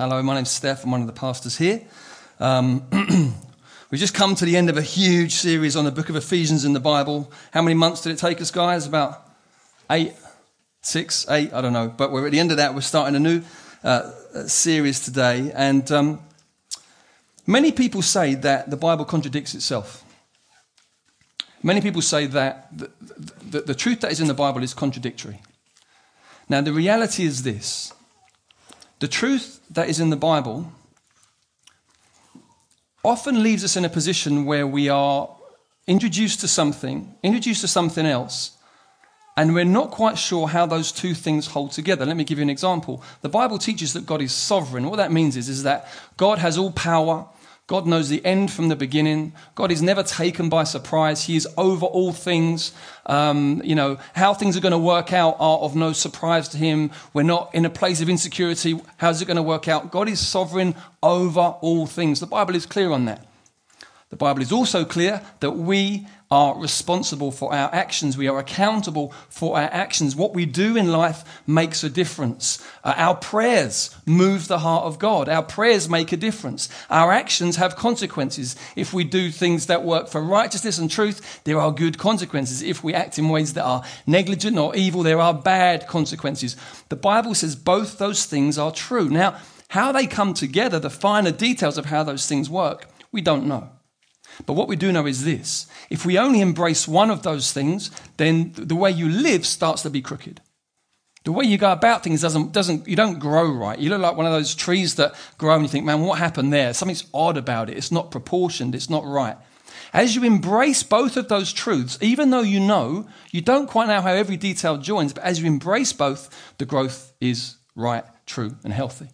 Hello, my name's Steph. I'm one of the pastors here. Um, we've just come to the end of a huge series on the book of Ephesians in the Bible. How many months did it take us, guys? About eight, six, eight, I don't know. But we're at the end of that. We're starting a new uh, series today. And um, many people say that the Bible contradicts itself. Many people say that the, the, the truth that is in the Bible is contradictory. Now, the reality is this the truth that is in the Bible often leaves us in a position where we are introduced to something, introduced to something else, and we're not quite sure how those two things hold together. Let me give you an example. The Bible teaches that God is sovereign. What that means is, is that God has all power, God knows the end from the beginning. God is never taken by surprise. He is over all things. Um, you know, how things are going to work out are of no surprise to Him. We're not in a place of insecurity. How's it going to work out? God is sovereign over all things. The Bible is clear on that. The Bible is also clear that we are responsible for our actions. We are accountable for our actions. What we do in life makes a difference. Uh, our prayers move the heart of God. Our prayers make a difference. Our actions have consequences. If we do things that work for righteousness and truth, there are good consequences. If we act in ways that are negligent or evil, there are bad consequences. The Bible says both those things are true. Now, how they come together, the finer details of how those things work, we don't know. But what we do know is this if we only embrace one of those things, then the way you live starts to be crooked. The way you go about things doesn't, doesn't, you don't grow right. You look like one of those trees that grow and you think, man, what happened there? Something's odd about it. It's not proportioned. It's not right. As you embrace both of those truths, even though you know, you don't quite know how every detail joins, but as you embrace both, the growth is right, true, and healthy.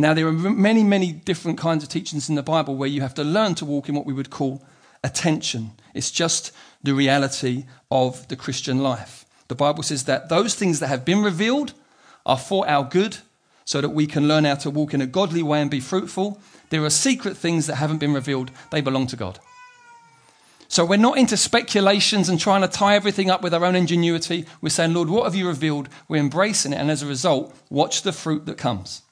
Now, there are many, many different kinds of teachings in the Bible where you have to learn to walk in what we would call attention. It's just the reality of the Christian life. The Bible says that those things that have been revealed are for our good so that we can learn how to walk in a godly way and be fruitful. There are secret things that haven't been revealed, they belong to God. So we're not into speculations and trying to tie everything up with our own ingenuity. We're saying, Lord, what have you revealed? We're embracing it. And as a result, watch the fruit that comes.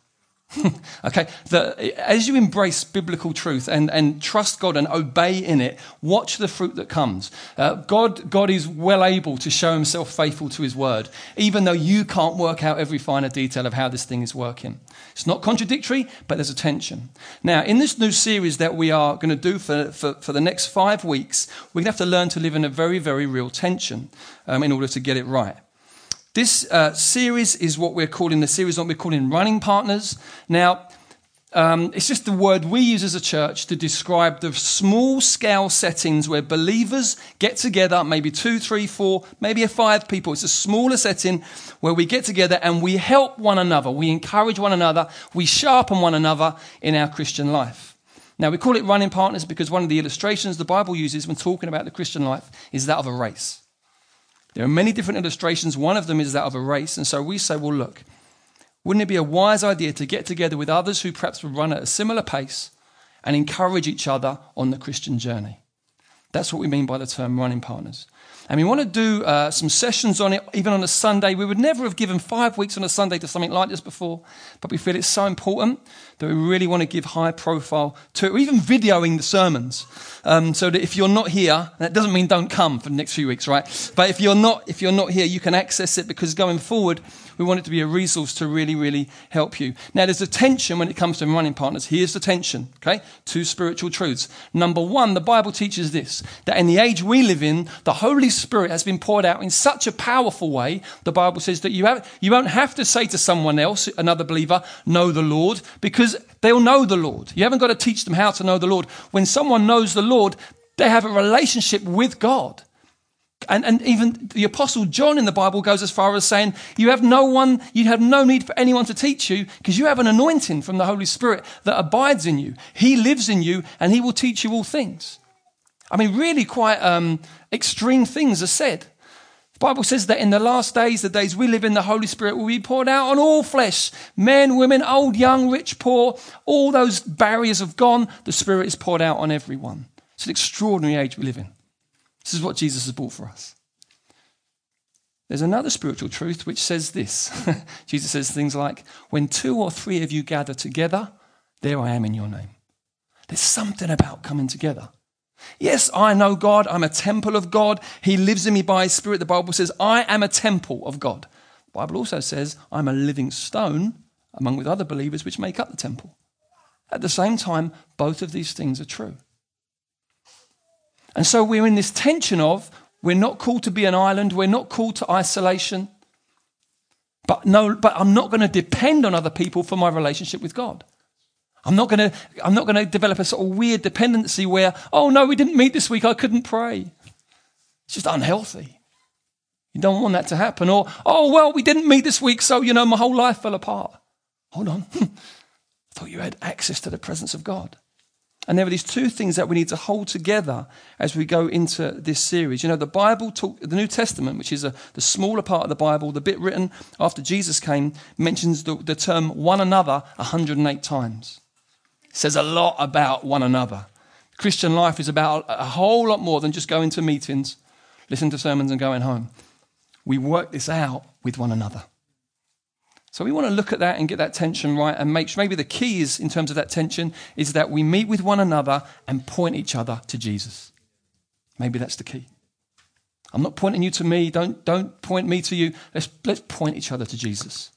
okay, the, as you embrace biblical truth and, and trust God and obey in it, watch the fruit that comes. Uh, God, God is well able to show himself faithful to his word, even though you can't work out every finer detail of how this thing is working. It's not contradictory, but there's a tension. Now, in this new series that we are going to do for, for, for the next five weeks, we're going to have to learn to live in a very, very real tension um, in order to get it right. This uh, series is what we're calling the series, what we're calling running partners. Now, um, it's just the word we use as a church to describe the small scale settings where believers get together, maybe two, three, four, maybe a five people. It's a smaller setting where we get together and we help one another, we encourage one another, we sharpen one another in our Christian life. Now, we call it running partners because one of the illustrations the Bible uses when talking about the Christian life is that of a race. There are many different illustrations. One of them is that of a race. And so we say, well, look, wouldn't it be a wise idea to get together with others who perhaps would run at a similar pace and encourage each other on the Christian journey? That's what we mean by the term running partners. And we want to do uh, some sessions on it, even on a Sunday. We would never have given five weeks on a Sunday to something like this before, but we feel it's so important that we really want to give high profile to or even videoing the sermons. Um, so that if you're not here, that doesn't mean don't come for the next few weeks, right? But if you're not, if you're not here, you can access it because going forward, we want it to be a resource to really, really help you. Now, there's a tension when it comes to running partners. Here's the tension, okay? Two spiritual truths. Number one, the Bible teaches this that in the age we live in, the Holy Spirit has been poured out in such a powerful way. The Bible says that you, have, you won't have to say to someone else, another believer, know the Lord, because they'll know the Lord. You haven't got to teach them how to know the Lord. When someone knows the Lord, they have a relationship with God. And, and even the apostle John in the Bible goes as far as saying, you have no one, you have no need for anyone to teach you because you have an anointing from the Holy Spirit that abides in you. He lives in you and he will teach you all things. I mean, really quite um, extreme things are said. The Bible says that in the last days, the days we live in, the Holy Spirit will be poured out on all flesh men, women, old, young, rich, poor. All those barriers have gone. The Spirit is poured out on everyone. It's an extraordinary age we live in. This is what Jesus has brought for us. There's another spiritual truth which says this. Jesus says things like, When two or three of you gather together, there I am in your name. There's something about coming together. Yes, I know God. I'm a temple of God. He lives in me by His Spirit. The Bible says, I am a temple of God. The Bible also says, I'm a living stone among with other believers which make up the temple. At the same time, both of these things are true. And so we're in this tension of we're not called to be an island, we're not called to isolation. But no, but I'm not going to depend on other people for my relationship with God. I'm not going to I'm not going to develop a sort of weird dependency where, oh no, we didn't meet this week, I couldn't pray. It's just unhealthy. You don't want that to happen. Or, oh well, we didn't meet this week, so you know, my whole life fell apart. Hold on. I thought you had access to the presence of God. And there are these two things that we need to hold together as we go into this series. You know, the Bible, talk, the New Testament, which is a, the smaller part of the Bible, the bit written after Jesus came, mentions the, the term one another 108 times. Says a lot about one another. Christian life is about a whole lot more than just going to meetings, listening to sermons, and going home. We work this out with one another. So we want to look at that and get that tension right and make sure maybe the key is in terms of that tension is that we meet with one another and point each other to Jesus. Maybe that's the key. I'm not pointing you to me. Don't, don't point me to you. Let's, let's point each other to Jesus.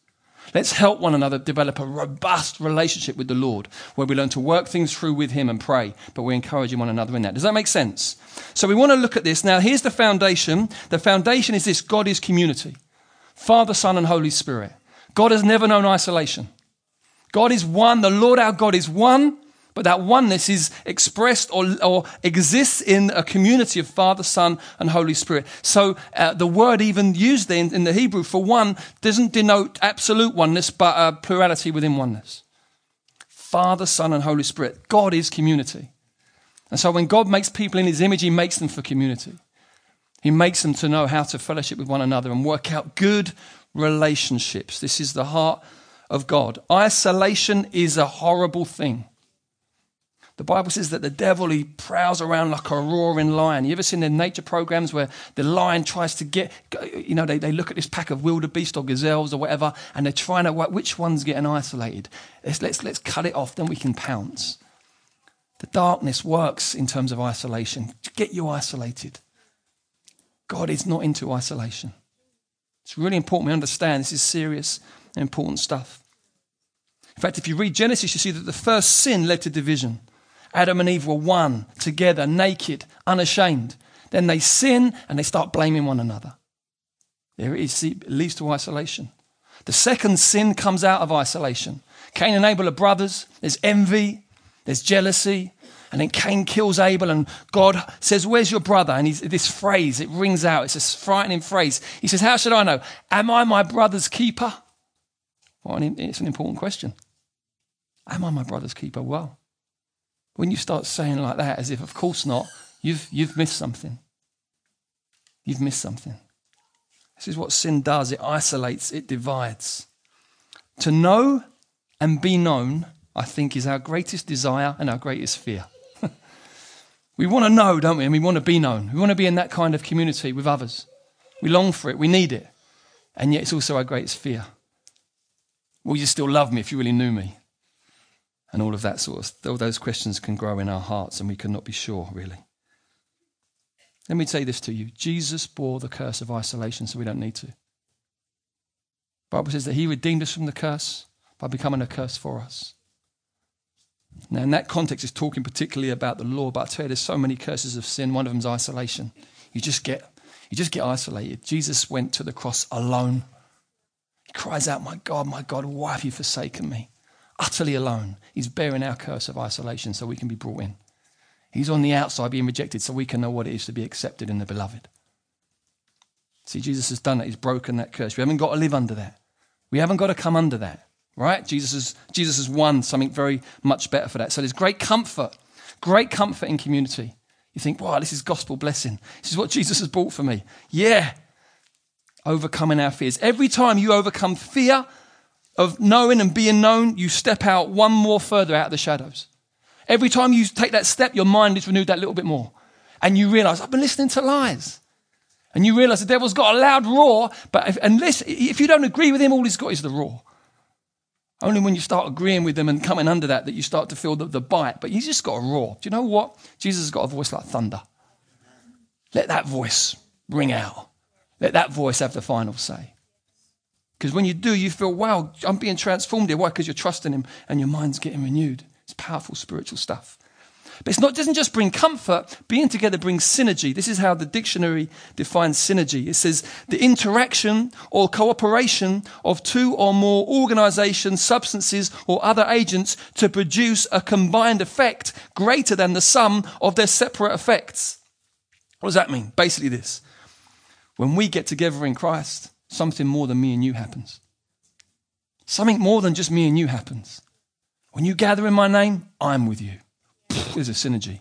Let's help one another develop a robust relationship with the Lord where we learn to work things through with Him and pray, but we're encouraging one another in that. Does that make sense? So we want to look at this. Now, here's the foundation. The foundation is this God is community Father, Son, and Holy Spirit. God has never known isolation. God is one. The Lord our God is one, but that oneness is expressed or, or exists in a community of Father, Son, and Holy Spirit. So uh, the word even used in, in the Hebrew for one doesn't denote absolute oneness, but a plurality within oneness. Father, Son, and Holy Spirit. God is community. And so when God makes people in his image, he makes them for community. He makes them to know how to fellowship with one another and work out good relationships. This is the heart of God. Isolation is a horrible thing. The Bible says that the devil, he prowls around like a roaring lion. You ever seen the nature programs where the lion tries to get, you know, they, they look at this pack of wildebeest or gazelles or whatever, and they're trying to, which one's getting isolated? Let's, let's, let's cut it off, then we can pounce. The darkness works in terms of isolation to get you isolated. God is not into isolation. It's really important we understand this is serious and important stuff. In fact, if you read Genesis, you see that the first sin led to division. Adam and Eve were one, together, naked, unashamed. Then they sin and they start blaming one another. There it is, it leads to isolation. The second sin comes out of isolation. Cain and Abel are brothers. There's envy, there's jealousy, and then Cain kills Abel, and God says, Where's your brother? And this phrase, it rings out. It's a frightening phrase. He says, How should I know? Am I my brother's keeper? Well, it's an important question. Am I my brother's keeper? Well, when you start saying like that, as if, of course not, you've, you've missed something. You've missed something. This is what sin does it isolates, it divides. To know and be known, I think, is our greatest desire and our greatest fear. We want to know, don't we? And we want to be known. We want to be in that kind of community with others. We long for it. We need it. And yet it's also our greatest fear. Will you still love me if you really knew me? And all of that sort of, all those questions can grow in our hearts and we cannot be sure, really. Let me say this to you. Jesus bore the curse of isolation so we don't need to. The Bible says that he redeemed us from the curse by becoming a curse for us. Now, in that context, it's talking particularly about the law, but I tell you, there's so many curses of sin. One of them is isolation. You just get, you just get isolated. Jesus went to the cross alone. He cries out, My God, my God, why have you forsaken me? Utterly alone. He's bearing our curse of isolation so we can be brought in. He's on the outside being rejected so we can know what it is to be accepted in the beloved. See, Jesus has done it. He's broken that curse. We haven't got to live under that. We haven't got to come under that right? Jesus has, Jesus has won something very much better for that. So there's great comfort, great comfort in community. You think, wow, this is gospel blessing. This is what Jesus has brought for me. Yeah. Overcoming our fears. Every time you overcome fear of knowing and being known, you step out one more further out of the shadows. Every time you take that step, your mind is renewed that little bit more. And you realize, I've been listening to lies. And you realize the devil's got a loud roar, but if, unless, if you don't agree with him, all he's got is the roar. Only when you start agreeing with them and coming under that, that you start to feel the, the bite. But he's just got a roar. Do you know what? Jesus has got a voice like thunder. Let that voice ring out. Let that voice have the final say. Because when you do, you feel, wow, I'm being transformed here. Why? Because you're trusting him and your mind's getting renewed. It's powerful spiritual stuff. But it's not, it doesn't just bring comfort, being together brings synergy. This is how the dictionary defines synergy. It says the interaction or cooperation of two or more organizations, substances, or other agents to produce a combined effect greater than the sum of their separate effects. What does that mean? Basically, this. When we get together in Christ, something more than me and you happens. Something more than just me and you happens. When you gather in my name, I'm with you. There's a synergy.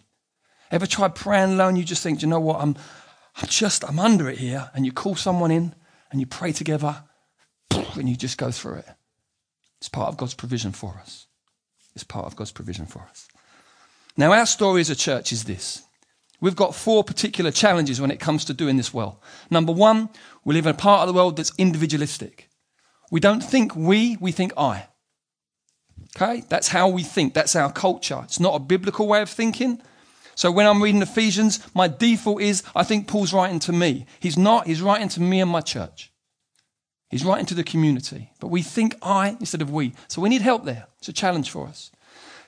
Ever tried praying alone? You just think, you know what? I'm, I'm just, I'm under it here. And you call someone in and you pray together and you just go through it. It's part of God's provision for us. It's part of God's provision for us. Now, our story as a church is this. We've got four particular challenges when it comes to doing this well. Number one, we live in a part of the world that's individualistic. We don't think we, we think I. Okay? That's how we think. That's our culture. It's not a biblical way of thinking. So when I'm reading Ephesians, my default is I think Paul's writing to me. He's not. He's writing to me and my church. He's writing to the community. But we think I instead of we. So we need help there. It's a challenge for us.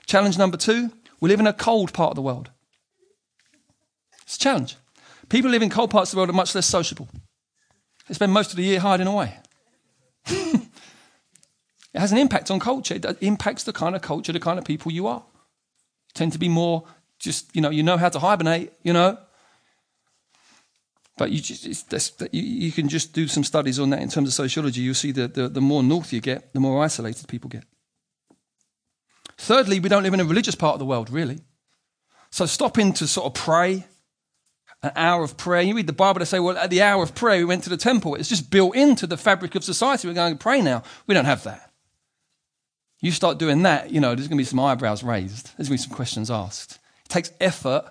Challenge number two we live in a cold part of the world. It's a challenge. People live in cold parts of the world are much less sociable. They spend most of the year hiding away. It has an impact on culture. It impacts the kind of culture, the kind of people you are. You tend to be more just, you know, you know how to hibernate, you know. But you, just, you, you, can just do some studies on that in terms of sociology. You'll see that the, the more north you get, the more isolated people get. Thirdly, we don't live in a religious part of the world, really. So stopping to sort of pray, an hour of prayer. You read the Bible, they say, well, at the hour of prayer, we went to the temple. It's just built into the fabric of society. We're going to pray now. We don't have that. You start doing that, you know, there's going to be some eyebrows raised. There's going to be some questions asked. It takes effort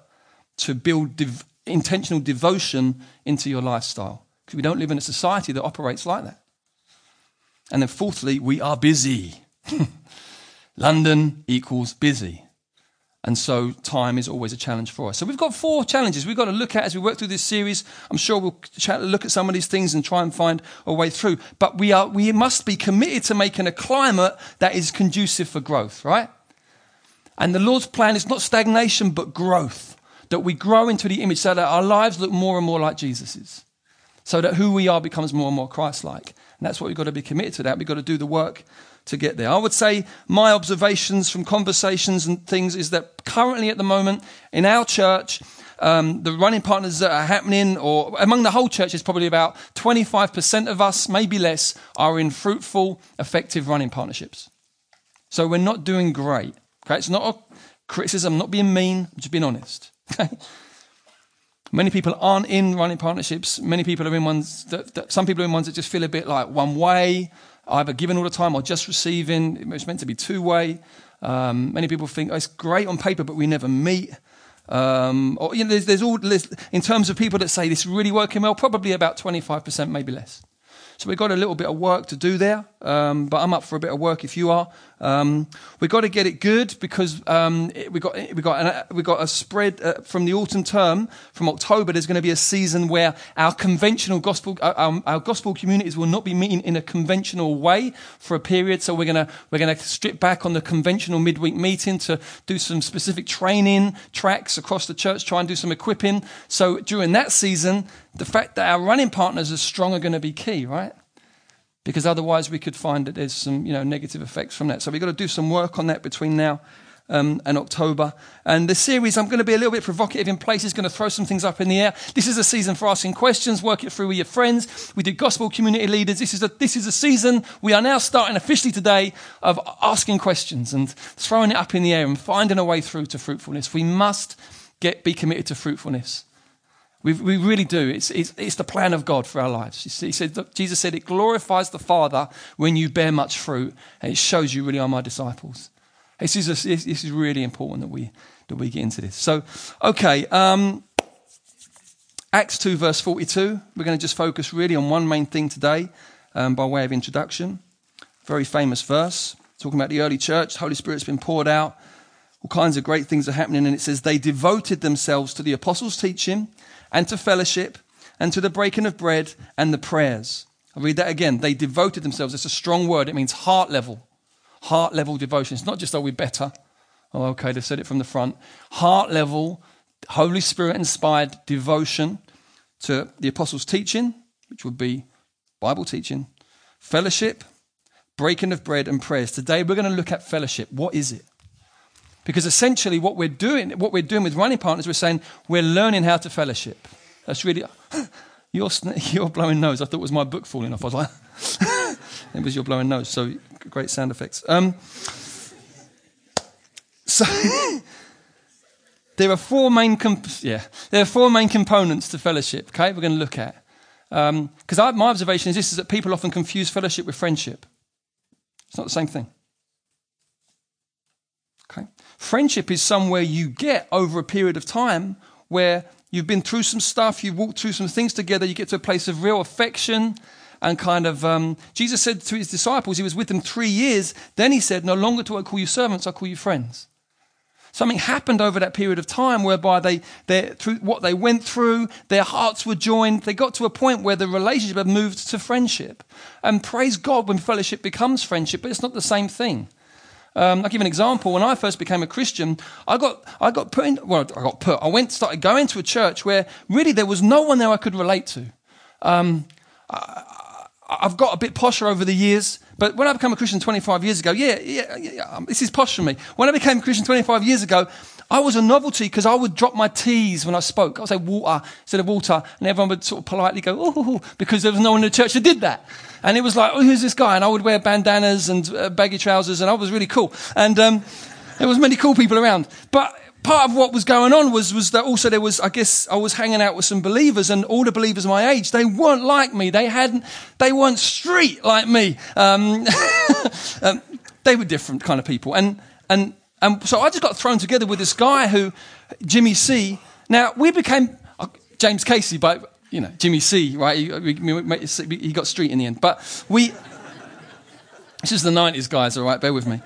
to build intentional devotion into your lifestyle because we don't live in a society that operates like that. And then, fourthly, we are busy. London equals busy. And so time is always a challenge for us. So we've got four challenges we've got to look at as we work through this series. I'm sure we'll look at some of these things and try and find a way through. But we are, we must be committed to making a climate that is conducive for growth, right? And the Lord's plan is not stagnation, but growth. That we grow into the image so that our lives look more and more like Jesus's. So that who we are becomes more and more Christ like. And that's what we've got to be committed to that. We've got to do the work to get there. I would say my observations from conversations and things is that currently at the moment in our church, um, the running partners that are happening, or among the whole church, is probably about 25% of us, maybe less, are in fruitful, effective running partnerships. So we're not doing great. Okay, it's not a criticism, not being mean, just being honest. Okay. Many people aren't in running partnerships. Many people are in ones that, that some people are in ones that just feel a bit like one way either giving all the time or just receiving. It's meant to be two way. Um, many people think oh, it's great on paper, but we never meet. Um, or you know, there's, there's all there's, in terms of people that say this is really working well, probably about 25%, maybe less. So we've got a little bit of work to do there, um, but I'm up for a bit of work if you are. Um, we've got to get it good because um, we got we got an, we got a spread uh, from the autumn term from October. There's going to be a season where our conventional gospel uh, our, our, gospel communities will not be meeting in a conventional way for a period. So we're gonna we're gonna strip back on the conventional midweek meeting to do some specific training tracks across the church, try and do some equipping. So during that season, the fact that our running partners are strong are going to be key, right? Because otherwise we could find that there's some you know negative effects from that. So we've got to do some work on that between now um, and October. And the series, I'm going to be a little bit provocative in places, going to throw some things up in the air. This is a season for asking questions, work it through with your friends. We do gospel community leaders. This is a, this is a season we are now starting officially today of asking questions and throwing it up in the air and finding a way through to fruitfulness. We must get be committed to fruitfulness. We, we really do. It's, it's, it's, the plan of God for our lives. He said, Jesus said, it glorifies the Father when you bear much fruit, and it shows you really are my disciples. This is, a, this is really important that we, that we get into this. So, okay, um, Acts 2, verse 42. We're going to just focus really on one main thing today um, by way of introduction. Very famous verse, talking about the early church. Holy Spirit's been poured out. All kinds of great things are happening. And it says, They devoted themselves to the apostles' teaching and to fellowship and to the breaking of bread and the prayers. I'll read that again. They devoted themselves. It's a strong word. It means heart level. Heart level devotion. It's not just, oh, we're better. Oh, okay, they said it from the front. Heart level, Holy Spirit inspired devotion to the apostles' teaching, which would be Bible teaching, fellowship, breaking of bread, and prayers. Today we're going to look at fellowship. What is it? Because essentially, what we're doing, what we're doing with running partners, we're saying we're learning how to fellowship. That's really your your blowing nose. I thought it was my book falling off. I was like, it was your blowing nose. So great sound effects. Um, so there are four main comp- yeah there are four main components to fellowship. Okay, we're going to look at because um, my observation is this: is that people often confuse fellowship with friendship. It's not the same thing. Friendship is somewhere you get over a period of time where you've been through some stuff, you've walked through some things together, you get to a place of real affection and kind of. Um, Jesus said to his disciples, he was with them three years. Then he said, No longer do I call you servants, I call you friends. Something happened over that period of time whereby they, through what they went through, their hearts were joined. They got to a point where the relationship had moved to friendship. And praise God when fellowship becomes friendship, but it's not the same thing. Um, I'll give an example. When I first became a Christian, I got, I got put in, well, I got put, I went, started going to a church where really there was no one there I could relate to. Um, I, I've got a bit posher over the years, but when I became a Christian 25 years ago, yeah, yeah, yeah um, this is posh for me. When I became a Christian 25 years ago, I was a novelty because I would drop my T's when I spoke. I would say water instead of water, and everyone would sort of politely go, oh, because there was no one in the church that did that. And it was like, oh, who's this guy? And I would wear bandanas and uh, baggy trousers, and I was really cool. And um, there was many cool people around. But part of what was going on was, was that also there was, I guess, I was hanging out with some believers and all the believers my age, they weren't like me. They hadn't, they weren't street like me. Um, um, they were different kind of people. And, and, and so I just got thrown together with this guy who, Jimmy C. Now, we became, uh, James Casey, but, you know, Jimmy C, right? He, he got street in the end. But we, this is the 90s, guys, all right? Bear with me.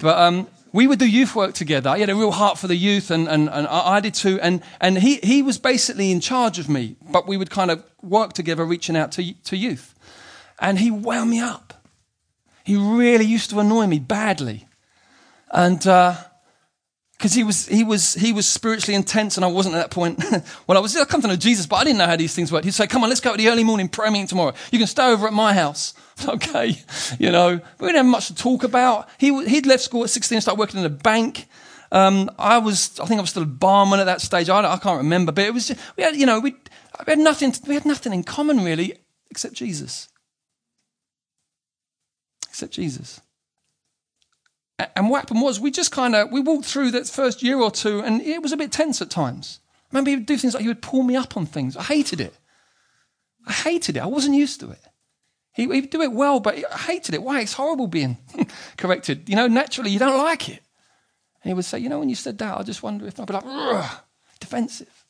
But, um, we would do youth work together. He had a real heart for the youth, and, and, and I did too. And, and he, he was basically in charge of me, but we would kind of work together, reaching out to, to youth. And he wound me up. He really used to annoy me badly. And because uh, he, was, he, was, he was spiritually intense, and I wasn't at that point. well, I was I come to know Jesus, but I didn't know how these things worked. He'd say, Come on, let's go to the early morning prayer meeting tomorrow. You can stay over at my house. okay, you know, we didn't have much to talk about. He, he'd left school at 16 and started working in a bank. Um, I was, I think I was still a barman at that stage. I, I can't remember, but it was, just, we had, you know, we, we had nothing, we had nothing in common really, except Jesus. Except Jesus. And what happened was we just kind of, we walked through that first year or two and it was a bit tense at times. I remember he would do things like he would pull me up on things. I hated it. I hated it. I wasn't used to it. He, he'd do it well, but I hated it. Why? It's horrible being corrected. You know, naturally, you don't like it. And he would say, You know, when you said that, I just wonder if I'd be like, defensive.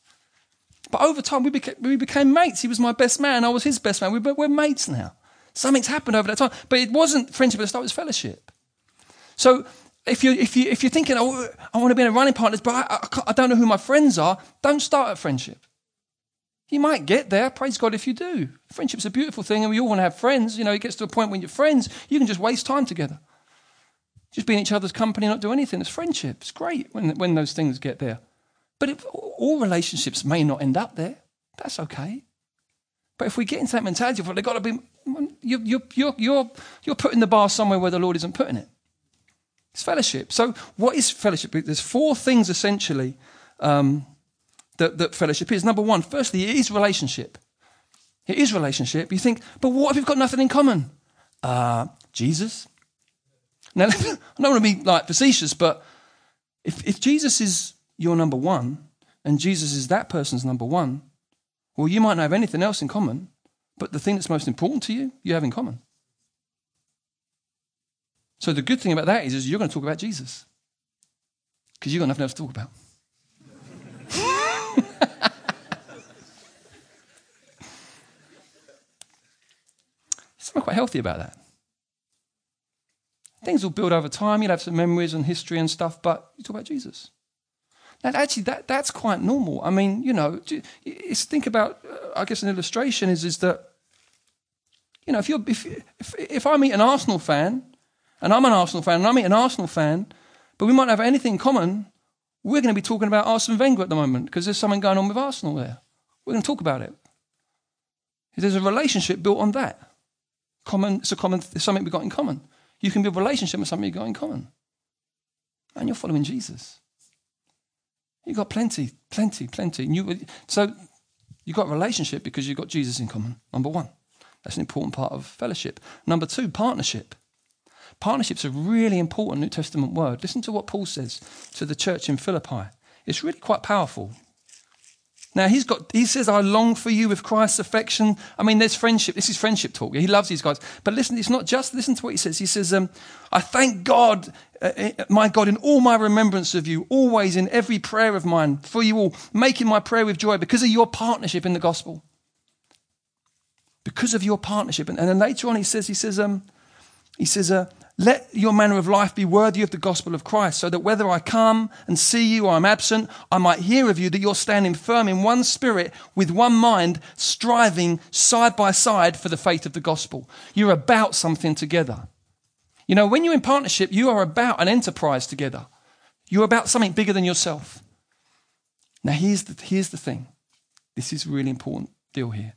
But over time, we became, we became mates. He was my best man. I was his best man. We, we're mates now. Something's happened over that time. But it wasn't friendship at the start, it was fellowship. So if, you, if, you, if you're thinking, oh, I want to be in a running partner, but I, I, I don't know who my friends are, don't start at friendship. You might get there. Praise God if you do. Friendship's a beautiful thing, and we all want to have friends. You know, it gets to a point when you're friends, you can just waste time together. Just be in each other's company not do anything. It's friendship. It's great when, when those things get there. But if, all relationships may not end up there. That's okay. But if we get into that mentality well, they've got to be, you're, you're, you're, you're putting the bar somewhere where the Lord isn't putting it. It's fellowship. So, what is fellowship? There's four things essentially um, that, that fellowship is. Number one, firstly, it is relationship. It is relationship. You think, but what if we've got nothing in common? Uh, Jesus. Now, I don't want to be like facetious, but if, if Jesus is your number one and Jesus is that person's number one, well, you might not have anything else in common, but the thing that's most important to you, you have in common. So the good thing about that is, is you're going to talk about Jesus because you've got nothing else to talk about. Something quite healthy about that. Things will build over time. You'll have some memories and history and stuff, but you talk about Jesus. Now, actually, that, that's quite normal. I mean, you know, it's, think about, uh, I guess, an illustration is, is that, you know, if, you're, if, if, if I meet an Arsenal fan and I'm an Arsenal fan, and I'm an Arsenal fan, but we might have anything in common, we're going to be talking about Arsene Wenger at the moment because there's something going on with Arsenal there. We're going to talk about it. There's a relationship built on that. Common, it's a common, it's something we've got in common. You can build a relationship with something you've got in common. And you're following Jesus. You've got plenty, plenty, plenty. You, so you've got a relationship because you've got Jesus in common, number one. That's an important part of fellowship. Number two, partnership. Partnership's a really important New Testament word. Listen to what Paul says to the church in Philippi. It's really quite powerful. Now he's got he says, I long for you with Christ's affection. I mean, there's friendship. This is friendship talk. He loves these guys. But listen, it's not just listen to what he says. He says, um, I thank God, uh, uh, my God, in all my remembrance of you, always in every prayer of mine, for you all, making my prayer with joy because of your partnership in the gospel. Because of your partnership. And, and then later on he says, he says, um, he says, uh, let your manner of life be worthy of the gospel of Christ, so that whether I come and see you or I'm absent, I might hear of you that you're standing firm in one spirit, with one mind, striving side by side for the faith of the gospel. You're about something together. You know, when you're in partnership, you are about an enterprise together. You're about something bigger than yourself. Now, here's the, here's the thing. This is really important deal here.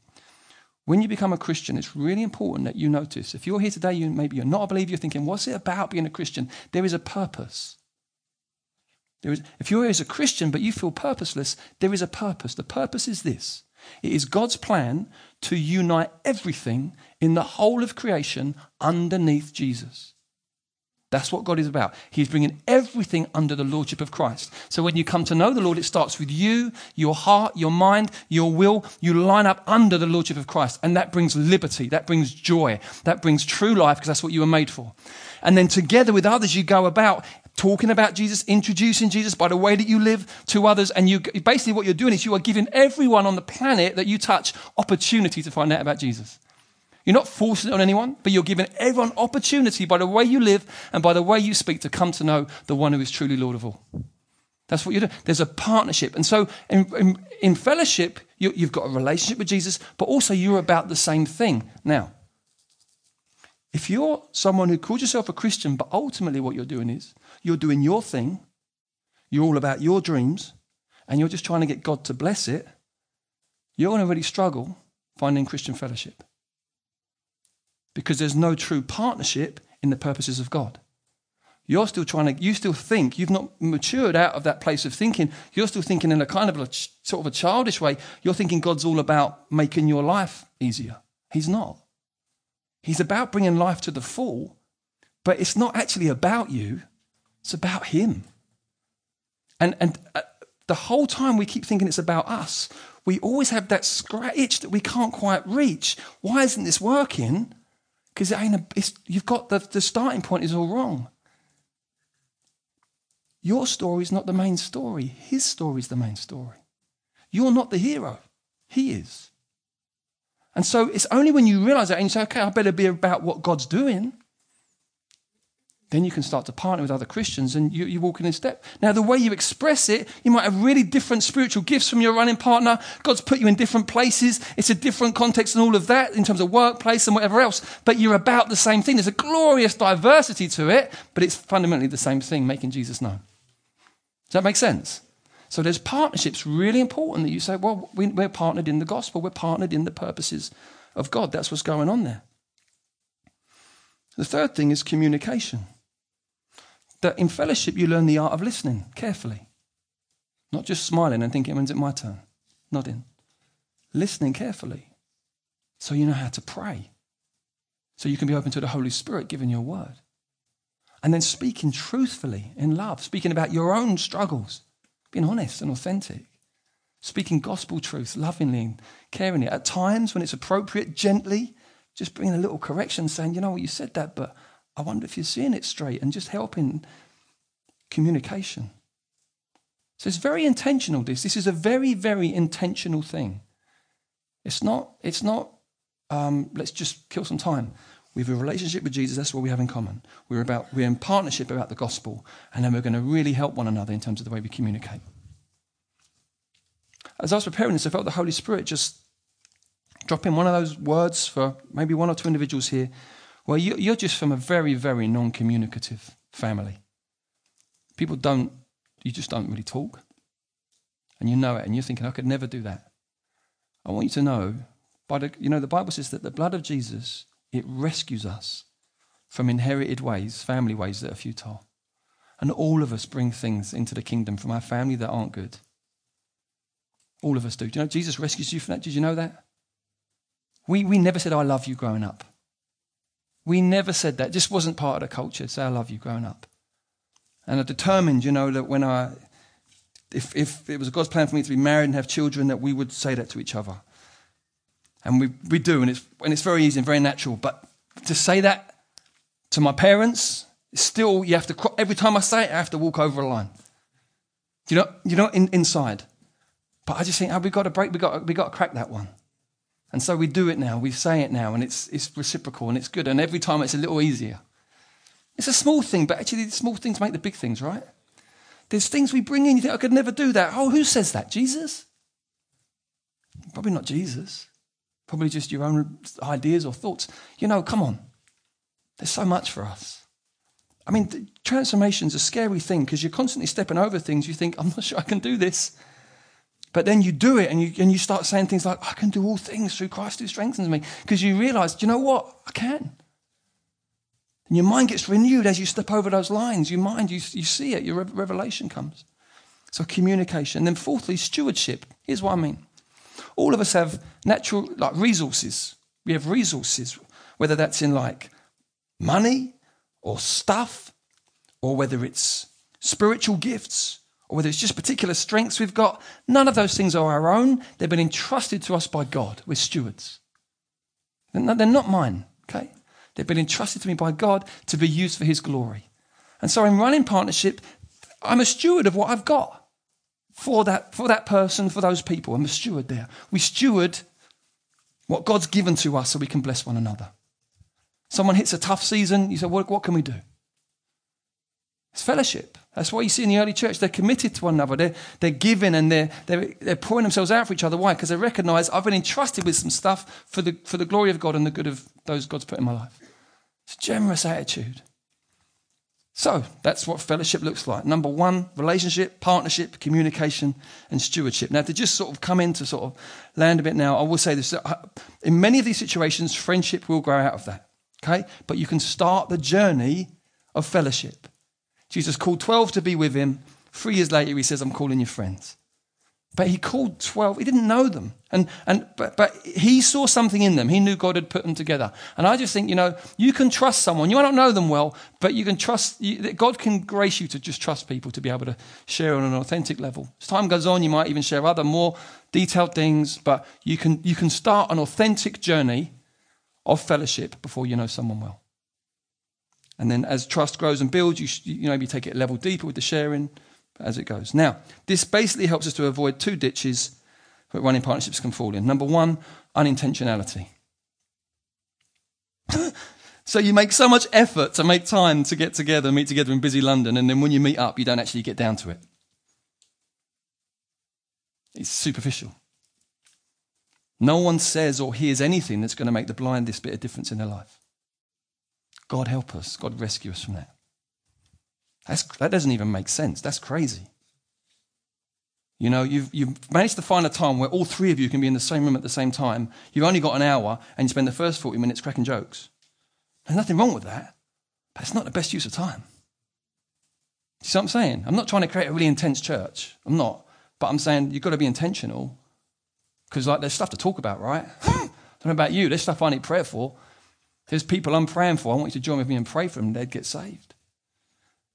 When you become a Christian, it's really important that you notice. If you're here today, you maybe you're not a believer, you're thinking, what's it about being a Christian? There is a purpose. There is, if you're here as a Christian but you feel purposeless, there is a purpose. The purpose is this it is God's plan to unite everything in the whole of creation underneath Jesus. That's what God is about. He's bringing everything under the lordship of Christ. So when you come to know the Lord, it starts with you, your heart, your mind, your will. You line up under the lordship of Christ. And that brings liberty. That brings joy. That brings true life because that's what you were made for. And then together with others, you go about talking about Jesus, introducing Jesus by the way that you live to others. And you basically what you're doing is you are giving everyone on the planet that you touch opportunity to find out about Jesus. You're not forcing it on anyone, but you're giving everyone opportunity by the way you live and by the way you speak to come to know the one who is truly Lord of all. That's what you do. There's a partnership. And so in, in, in fellowship, you, you've got a relationship with Jesus, but also you're about the same thing. Now, if you're someone who calls yourself a Christian, but ultimately what you're doing is you're doing your thing, you're all about your dreams, and you're just trying to get God to bless it, you're going to really struggle finding Christian fellowship because there's no true partnership in the purposes of God. You're still trying to, you still think, you've not matured out of that place of thinking. You're still thinking in a kind of a sort of a childish way. You're thinking God's all about making your life easier. He's not. He's about bringing life to the full, but it's not actually about you, it's about Him. And, and uh, the whole time we keep thinking it's about us, we always have that scratch that we can't quite reach. Why isn't this working? Because it ain't a, you've got the, the starting point is all wrong. Your story is not the main story. His story is the main story. You're not the hero. He is. And so it's only when you realize that and you say, okay, I better be about what God's doing then you can start to partner with other Christians and you, you walk in step. Now, the way you express it, you might have really different spiritual gifts from your running partner. God's put you in different places. It's a different context and all of that in terms of workplace and whatever else, but you're about the same thing. There's a glorious diversity to it, but it's fundamentally the same thing, making Jesus known. Does that make sense? So there's partnerships really important that you say, well, we're partnered in the gospel. We're partnered in the purposes of God. That's what's going on there. The third thing is communication that in fellowship you learn the art of listening carefully, not just smiling and thinking, when's it my turn? Nodding. Listening carefully so you know how to pray, so you can be open to the Holy Spirit giving your word. And then speaking truthfully in love, speaking about your own struggles, being honest and authentic, speaking gospel truth lovingly and caringly. At times, when it's appropriate, gently, just bringing a little correction, saying, you know what, you said that, but I wonder if you're seeing it straight and just helping communication. So it's very intentional, this. This is a very, very intentional thing. It's not, it's not um, let's just kill some time. We have a relationship with Jesus. That's what we have in common. We're about we're in partnership about the gospel, and then we're going to really help one another in terms of the way we communicate. As I was preparing this, I felt the Holy Spirit just drop in one of those words for maybe one or two individuals here where you're just from a very, very non communicative family. People don't, you just don't really talk. And you know it, and you're thinking, I could never do that. I want you to know, by the, you know, the Bible says that the blood of Jesus, it rescues us from inherited ways, family ways that are futile. And all of us bring things into the kingdom from our family that aren't good. All of us do. Do you know Jesus rescues you from that? Did you know that? We, we never said, I love you growing up. We never said that. Just wasn't part of the culture. Say, I love you growing up. And I determined, you know, that when I, if, if it was God's plan for me to be married and have children, that we would say that to each other. And we, we do, and it's, and it's very easy and very natural. But to say that to my parents, still, you have to, every time I say it, I have to walk over a line. You know, you know, in, inside. But I just think, ah, oh, we've got to break, we've got, we got to crack that one. And so we do it now, we say it now, and it's, it's reciprocal and it's good. And every time it's a little easier. It's a small thing, but actually, the small things make the big things, right? There's things we bring in, you think, I could never do that. Oh, who says that? Jesus? Probably not Jesus. Probably just your own ideas or thoughts. You know, come on. There's so much for us. I mean, transformation's a scary thing because you're constantly stepping over things. You think, I'm not sure I can do this. But then you do it and you, and you start saying things like, I can do all things through Christ who strengthens me. Because you realize, do you know what? I can. And your mind gets renewed as you step over those lines. Your mind, you, you see it, your revelation comes. So communication. Then fourthly, stewardship. Here's what I mean. All of us have natural like resources. We have resources, whether that's in like money or stuff, or whether it's spiritual gifts or whether it's just particular strengths we've got, none of those things are our own. They've been entrusted to us by God. We're stewards. They're not mine, okay? They've been entrusted to me by God to be used for His glory. And so in running partnership, I'm a steward of what I've got for that, for that person, for those people. I'm a steward there. We steward what God's given to us so we can bless one another. Someone hits a tough season, you say, what, what can we do? It's fellowship. That's why you see in the early church. They're committed to one another. They're, they're giving and they're, they're, they're pouring themselves out for each other. Why? Because they recognize I've been entrusted with some stuff for the, for the glory of God and the good of those God's put in my life. It's a generous attitude. So that's what fellowship looks like. Number one, relationship, partnership, communication, and stewardship. Now, to just sort of come in to sort of land a bit now, I will say this. Uh, in many of these situations, friendship will grow out of that. Okay? But you can start the journey of fellowship. Jesus called 12 to be with him. Three years later, he says, I'm calling you friends. But he called 12. He didn't know them. And, and, but, but he saw something in them. He knew God had put them together. And I just think, you know, you can trust someone. You might not know them well, but you can trust, you, God can grace you to just trust people to be able to share on an authentic level. As time goes on, you might even share other more detailed things, but you can, you can start an authentic journey of fellowship before you know someone well. And then as trust grows and builds, you, you know, maybe take it a level deeper with the sharing as it goes. Now, this basically helps us to avoid two ditches that running partnerships can fall in. Number one, unintentionality. so you make so much effort to make time to get together, meet together in busy London, and then when you meet up, you don't actually get down to it. It's superficial. No one says or hears anything that's going to make the blindest bit of difference in their life. God help us. God rescue us from that. That's, that doesn't even make sense. That's crazy. You know, you've, you've managed to find a time where all three of you can be in the same room at the same time. You've only got an hour and you spend the first 40 minutes cracking jokes. There's nothing wrong with that, but it's not the best use of time. See what I'm saying? I'm not trying to create a really intense church. I'm not. But I'm saying you've got to be intentional because, like, there's stuff to talk about, right? I don't know about you. There's stuff I need prayer for. There's people I'm praying for. I want you to join with me and pray for them. They'd get saved.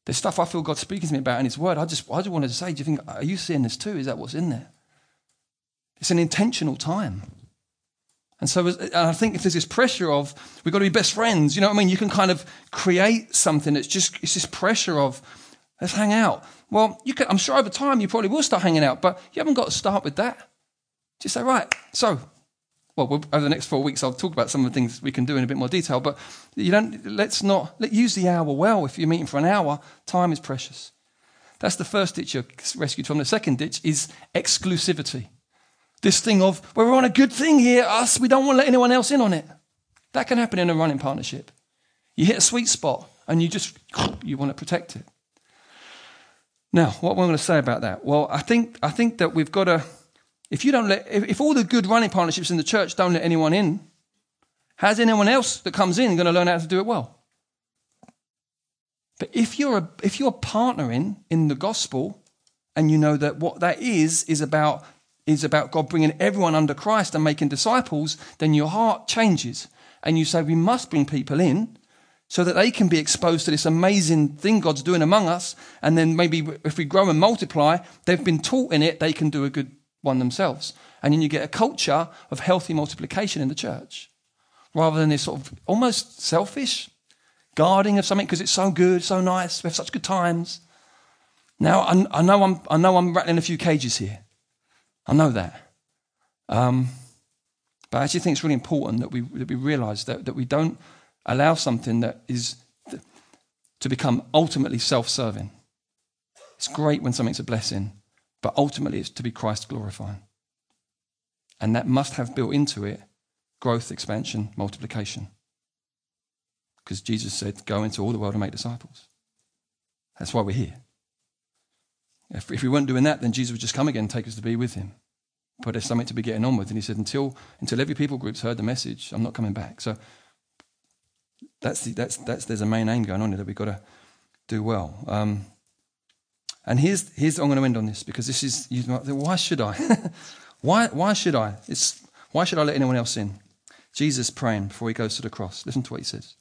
There's stuff I feel God speaking to me about in His Word. I just, I just wanted to say, do you think, are you seeing this too? Is that what's in there? It's an intentional time. And so and I think if there's this pressure of, we've got to be best friends, you know what I mean? You can kind of create something that's just, it's this pressure of, let's hang out. Well, you can, I'm sure over time you probably will start hanging out, but you haven't got to start with that. Just say, right, so well, over the next four weeks, I'll talk about some of the things we can do in a bit more detail. But you don't. Let's not let use the hour well. If you're meeting for an hour, time is precious. That's the first ditch you're rescued from. The second ditch is exclusivity. This thing of well, we're on a good thing here. Us, we don't want to let anyone else in on it. That can happen in a running partnership. You hit a sweet spot and you just you want to protect it. Now, what am I going to say about that? Well, I think I think that we've got to if you don't let, if, if all the good running partnerships in the church don't let anyone in, how's anyone else that comes in going to learn how to do it well? But if you're a, if you're partnering in the gospel, and you know that what that is is about is about God bringing everyone under Christ and making disciples, then your heart changes, and you say we must bring people in so that they can be exposed to this amazing thing God's doing among us. And then maybe if we grow and multiply, they've been taught in it, they can do a good one themselves. And then you get a culture of healthy multiplication in the church rather than this sort of almost selfish guarding of something because it's so good, so nice, we have such good times. Now, I, I, know, I'm, I know I'm rattling a few cages here. I know that. Um, but I actually think it's really important that we, that we realize that, that we don't allow something that is to become ultimately self serving. It's great when something's a blessing, but ultimately, it's to be Christ glorifying. And that must have built into it growth, expansion, multiplication. Because Jesus said, Go into all the world and make disciples. That's why we're here. If, if we weren't doing that, then Jesus would just come again and take us to be with him. But there's something to be getting on with. And he said, Until, until every people group's heard the message, I'm not coming back. So that's, the, that's, that's there's a main aim going on here that we've got to do well. Um, and here's, here's I'm going to end on this because this is, you might think, why should I? why, why should I? It's, why should I let anyone else in? Jesus praying before he goes to the cross. Listen to what he says.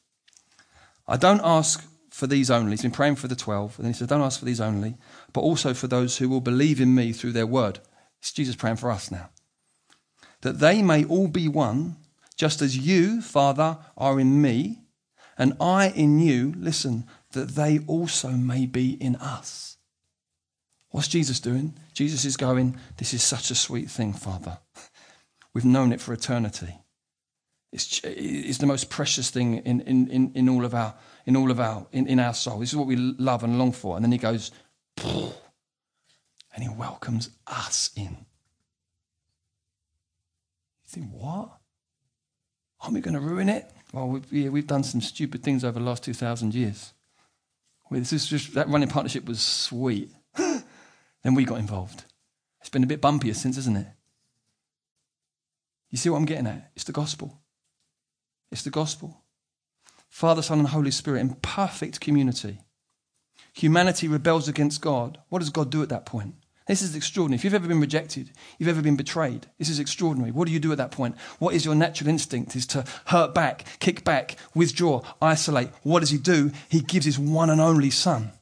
I don't ask for these only. He's been praying for the 12. And he says, Don't ask for these only, but also for those who will believe in me through their word. It's Jesus praying for us now. That they may all be one, just as you, Father, are in me, and I in you. Listen, that they also may be in us What's Jesus doing? Jesus is going, This is such a sweet thing, Father. We've known it for eternity. It's, it's the most precious thing in, in, in, in all of our in all of our in, in our soul. This is what we love and long for. And then he goes, and he welcomes us in. You think, what? Aren't we going to ruin it? Well, we've, yeah, we've done some stupid things over the last 2,000 years. This is just, that running partnership was sweet. Then we got involved. It's been a bit bumpier since, isn't it? You see what I'm getting at? It's the gospel. It's the gospel. Father, Son, and Holy Spirit in perfect community. Humanity rebels against God. What does God do at that point? This is extraordinary. If you've ever been rejected, you've ever been betrayed, this is extraordinary. What do you do at that point? What is your natural instinct? Is to hurt back, kick back, withdraw, isolate. What does he do? He gives his one and only son.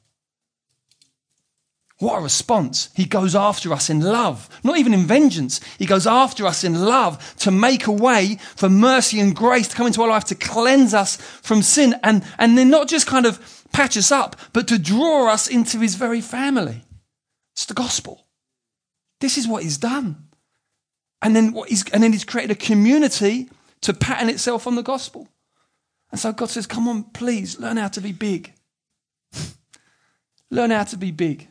What a response. He goes after us in love, not even in vengeance. He goes after us in love to make a way for mercy and grace to come into our life to cleanse us from sin and, and then not just kind of patch us up, but to draw us into his very family. It's the gospel. This is what he's done. And then, what he's, and then he's created a community to pattern itself on the gospel. And so God says, Come on, please, learn how to be big. learn how to be big.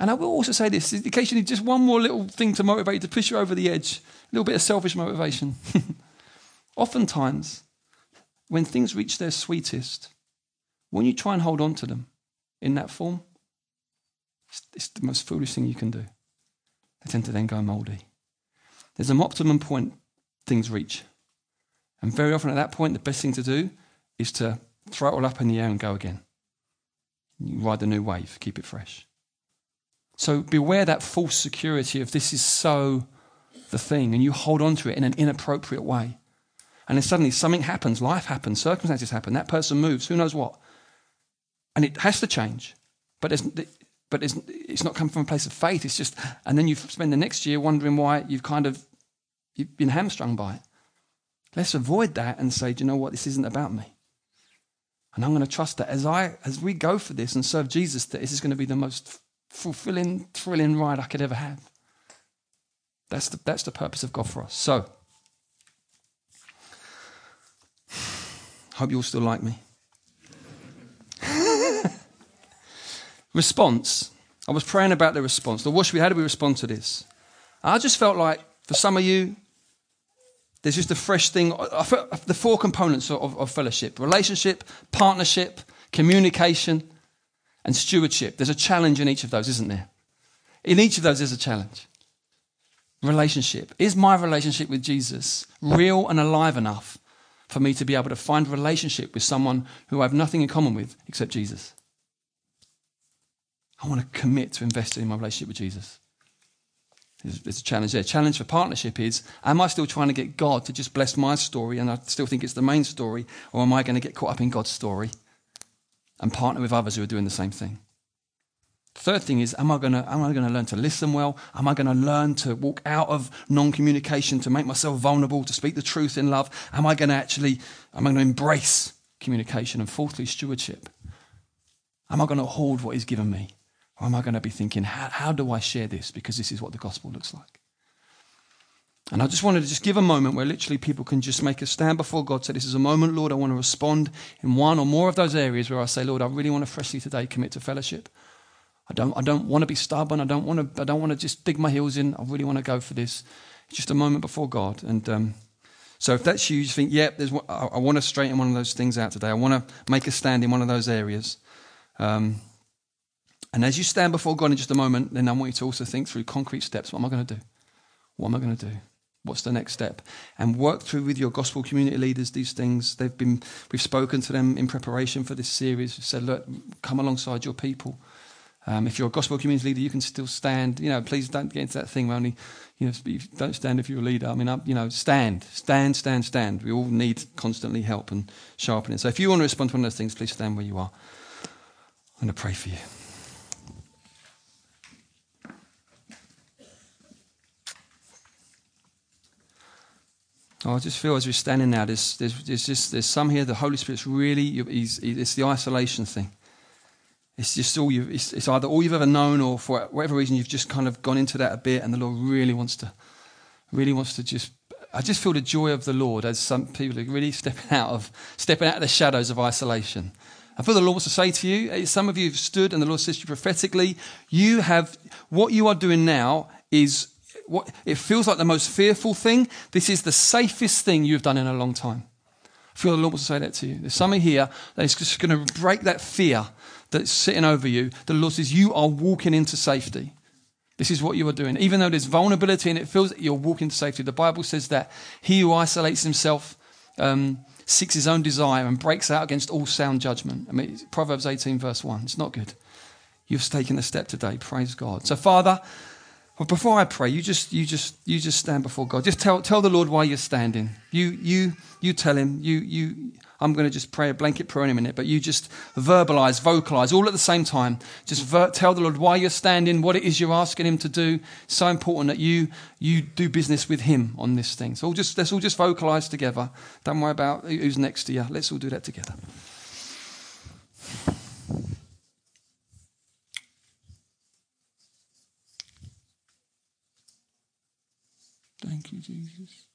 And I will also say this in case you need just one more little thing to motivate you, to push you over the edge, a little bit of selfish motivation. Oftentimes, when things reach their sweetest, when you try and hold on to them in that form, it's, it's the most foolish thing you can do. They tend to then go mouldy. There's an optimum point things reach. And very often at that point, the best thing to do is to throw it all up in the air and go again. You ride the new wave, keep it fresh. So beware that false security of this is so the thing, and you hold on to it in an inappropriate way. And then suddenly something happens, life happens, circumstances happen, that person moves, who knows what. And it has to change. But it's, but it's not coming from a place of faith. It's just, and then you spend the next year wondering why you've kind of you've been hamstrung by it. Let's avoid that and say, do you know what? This isn't about me. And I'm going to trust that as I as we go for this and serve Jesus, that this is going to be the most fulfilling, thrilling ride I could ever have. That's the, that's the purpose of God for us. So, hope you all still like me. response. I was praying about the response. The wash we how do we respond to this? I just felt like for some of you, there's just a fresh thing. The four components of, of fellowship relationship, partnership, communication, and stewardship. There's a challenge in each of those, isn't there? In each of those, there's a challenge. Relationship. Is my relationship with Jesus real and alive enough for me to be able to find relationship with someone who I have nothing in common with except Jesus? I want to commit to investing in my relationship with Jesus. There's, a challenge there. Challenge for partnership is Am I still trying to get God to just bless my story and I still think it's the main story, or am I going to get caught up in God's story and partner with others who are doing the same thing? Third thing is, am I going to, am I going to learn to listen well? Am I going to learn to walk out of non communication, to make myself vulnerable, to speak the truth in love? Am I going to actually, am I going to embrace communication? And fourthly, stewardship. Am I going to hold what He's given me? Or am I going to be thinking, how, how do I share this? Because this is what the gospel looks like. And I just wanted to just give a moment where literally people can just make a stand before God, say, This is a moment, Lord, I want to respond in one or more of those areas where I say, Lord, I really want to freshly today commit to fellowship. I don't, I don't want to be stubborn. I don't want to, I don't want to just dig my heels in. I really want to go for this. It's just a moment before God. And um, so if that's you, you think, yeah, there's, I, I want to straighten one of those things out today. I want to make a stand in one of those areas. Um, and as you stand before God in just a moment, then I want you to also think through concrete steps. What am I going to do? What am I going to do? What's the next step? And work through with your gospel community leaders these things. They've been, we've spoken to them in preparation for this series. We've said, look, come alongside your people. Um, if you're a gospel community leader, you can still stand. You know, please don't get into that thing where only, you know, don't stand if you're a leader. I mean, you know, stand, stand, stand, stand. We all need constantly help and sharpening. So if you want to respond to one of those things, please stand where you are. I'm going to pray for you. Oh, I just feel as we're standing now, there's, there's, there's, just, there's some here, the Holy Spirit's really, he's, it's the isolation thing. It's just all you it's, it's either all you've ever known or for whatever reason you've just kind of gone into that a bit and the Lord really wants to, really wants to just, I just feel the joy of the Lord as some people are really stepping out of, stepping out of the shadows of isolation. I feel the Lord wants to say to you, eh, some of you have stood and the Lord says to you prophetically, you have, what you are doing now is what, it feels like the most fearful thing. This is the safest thing you've done in a long time. I feel the Lord wants to say that to you. There's something here that is just going to break that fear that's sitting over you. The Lord says, You are walking into safety. This is what you are doing. Even though there's vulnerability and it feels that you're walking to safety, the Bible says that he who isolates himself um, seeks his own desire and breaks out against all sound judgment. I mean, Proverbs 18, verse 1. It's not good. You've taken a step today. Praise God. So, Father, but before I pray, you just, you just, you just stand before God. Just tell, tell the Lord why you're standing. You, you, you tell Him. You, you. I'm going to just pray a blanket prayer in a minute, but you just verbalize, vocalize, all at the same time. Just ver- tell the Lord why you're standing, what it is you're asking Him to do. It's so important that you, you do business with Him on this thing. So all just, let's all just vocalize together. Don't worry about who's next to you. Let's all do that together. Thank you, Jesus.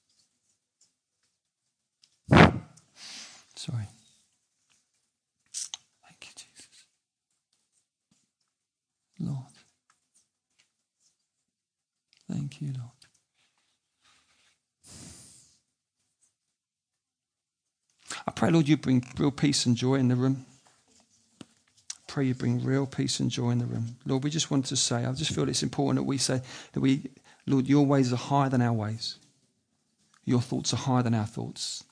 Sorry. Thank you, Jesus. Lord. Thank you, Lord. I pray, Lord, you bring real peace and joy in the room. I pray you bring real peace and joy in the room. Lord, we just want to say, I just feel it's important that we say that we Lord, your ways are higher than our ways. Your thoughts are higher than our thoughts.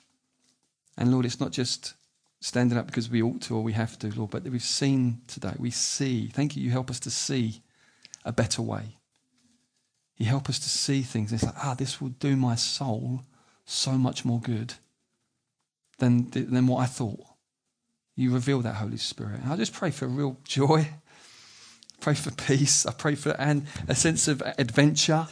And Lord, it's not just standing up because we ought to or we have to, Lord, but we've seen today, we see. Thank you, you help us to see a better way. You help us to see things. It's like, ah, this will do my soul so much more good than, than what I thought. You reveal that, Holy Spirit. And I just pray for real joy pray for peace. I pray for and a sense of adventure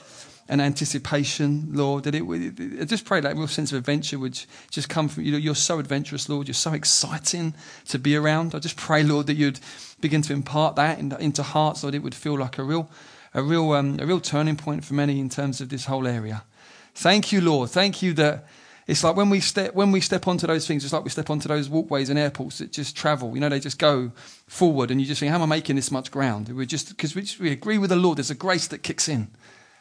and anticipation, Lord. That it would I just pray that real sense of adventure would just come from you. You're so adventurous, Lord. You're so exciting to be around. I just pray, Lord, that you'd begin to impart that into hearts, Lord. It would feel like a real a real, um, a real turning point for many in terms of this whole area. Thank you, Lord. Thank you that it's like when we step when we step onto those things, it's like we step onto those walkways in airports that just travel. You know, they just go forward, and you just think, "How am I making this much ground?" We just because we, we agree with the Lord. There's a grace that kicks in.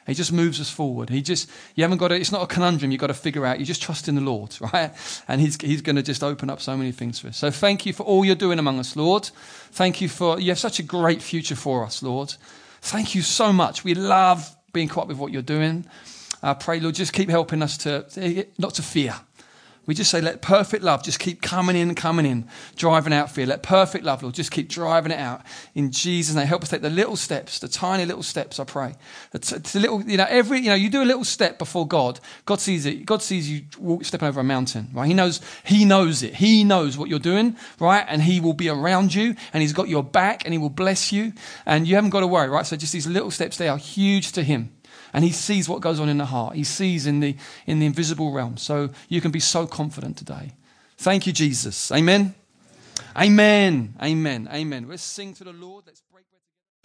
He just moves us forward. He just you haven't got to, it's not a conundrum you've got to figure out. You just trust in the Lord, right? And He's He's going to just open up so many things for us. So thank you for all you're doing among us, Lord. Thank you for you have such a great future for us, Lord. Thank you so much. We love being caught up with what you're doing. I pray, Lord, just keep helping us to not to fear. We just say, let perfect love just keep coming in and coming in, driving out fear. Let perfect love, Lord, just keep driving it out. In Jesus' name, help us take the little steps, the tiny little steps, I pray. It's a little, you know, every, you know, you do a little step before God. God sees it. God sees you walk, stepping over a mountain, right? He knows, He knows it. He knows what you're doing, right? And He will be around you and He's got your back and He will bless you and you haven't got to worry, right? So just these little steps, they are huge to Him and he sees what goes on in the heart. He sees in the, in the invisible realm. So you can be so confident today. Thank you, Jesus. Amen. Amen. Amen. Amen. Let's sing to the Lord. Let's.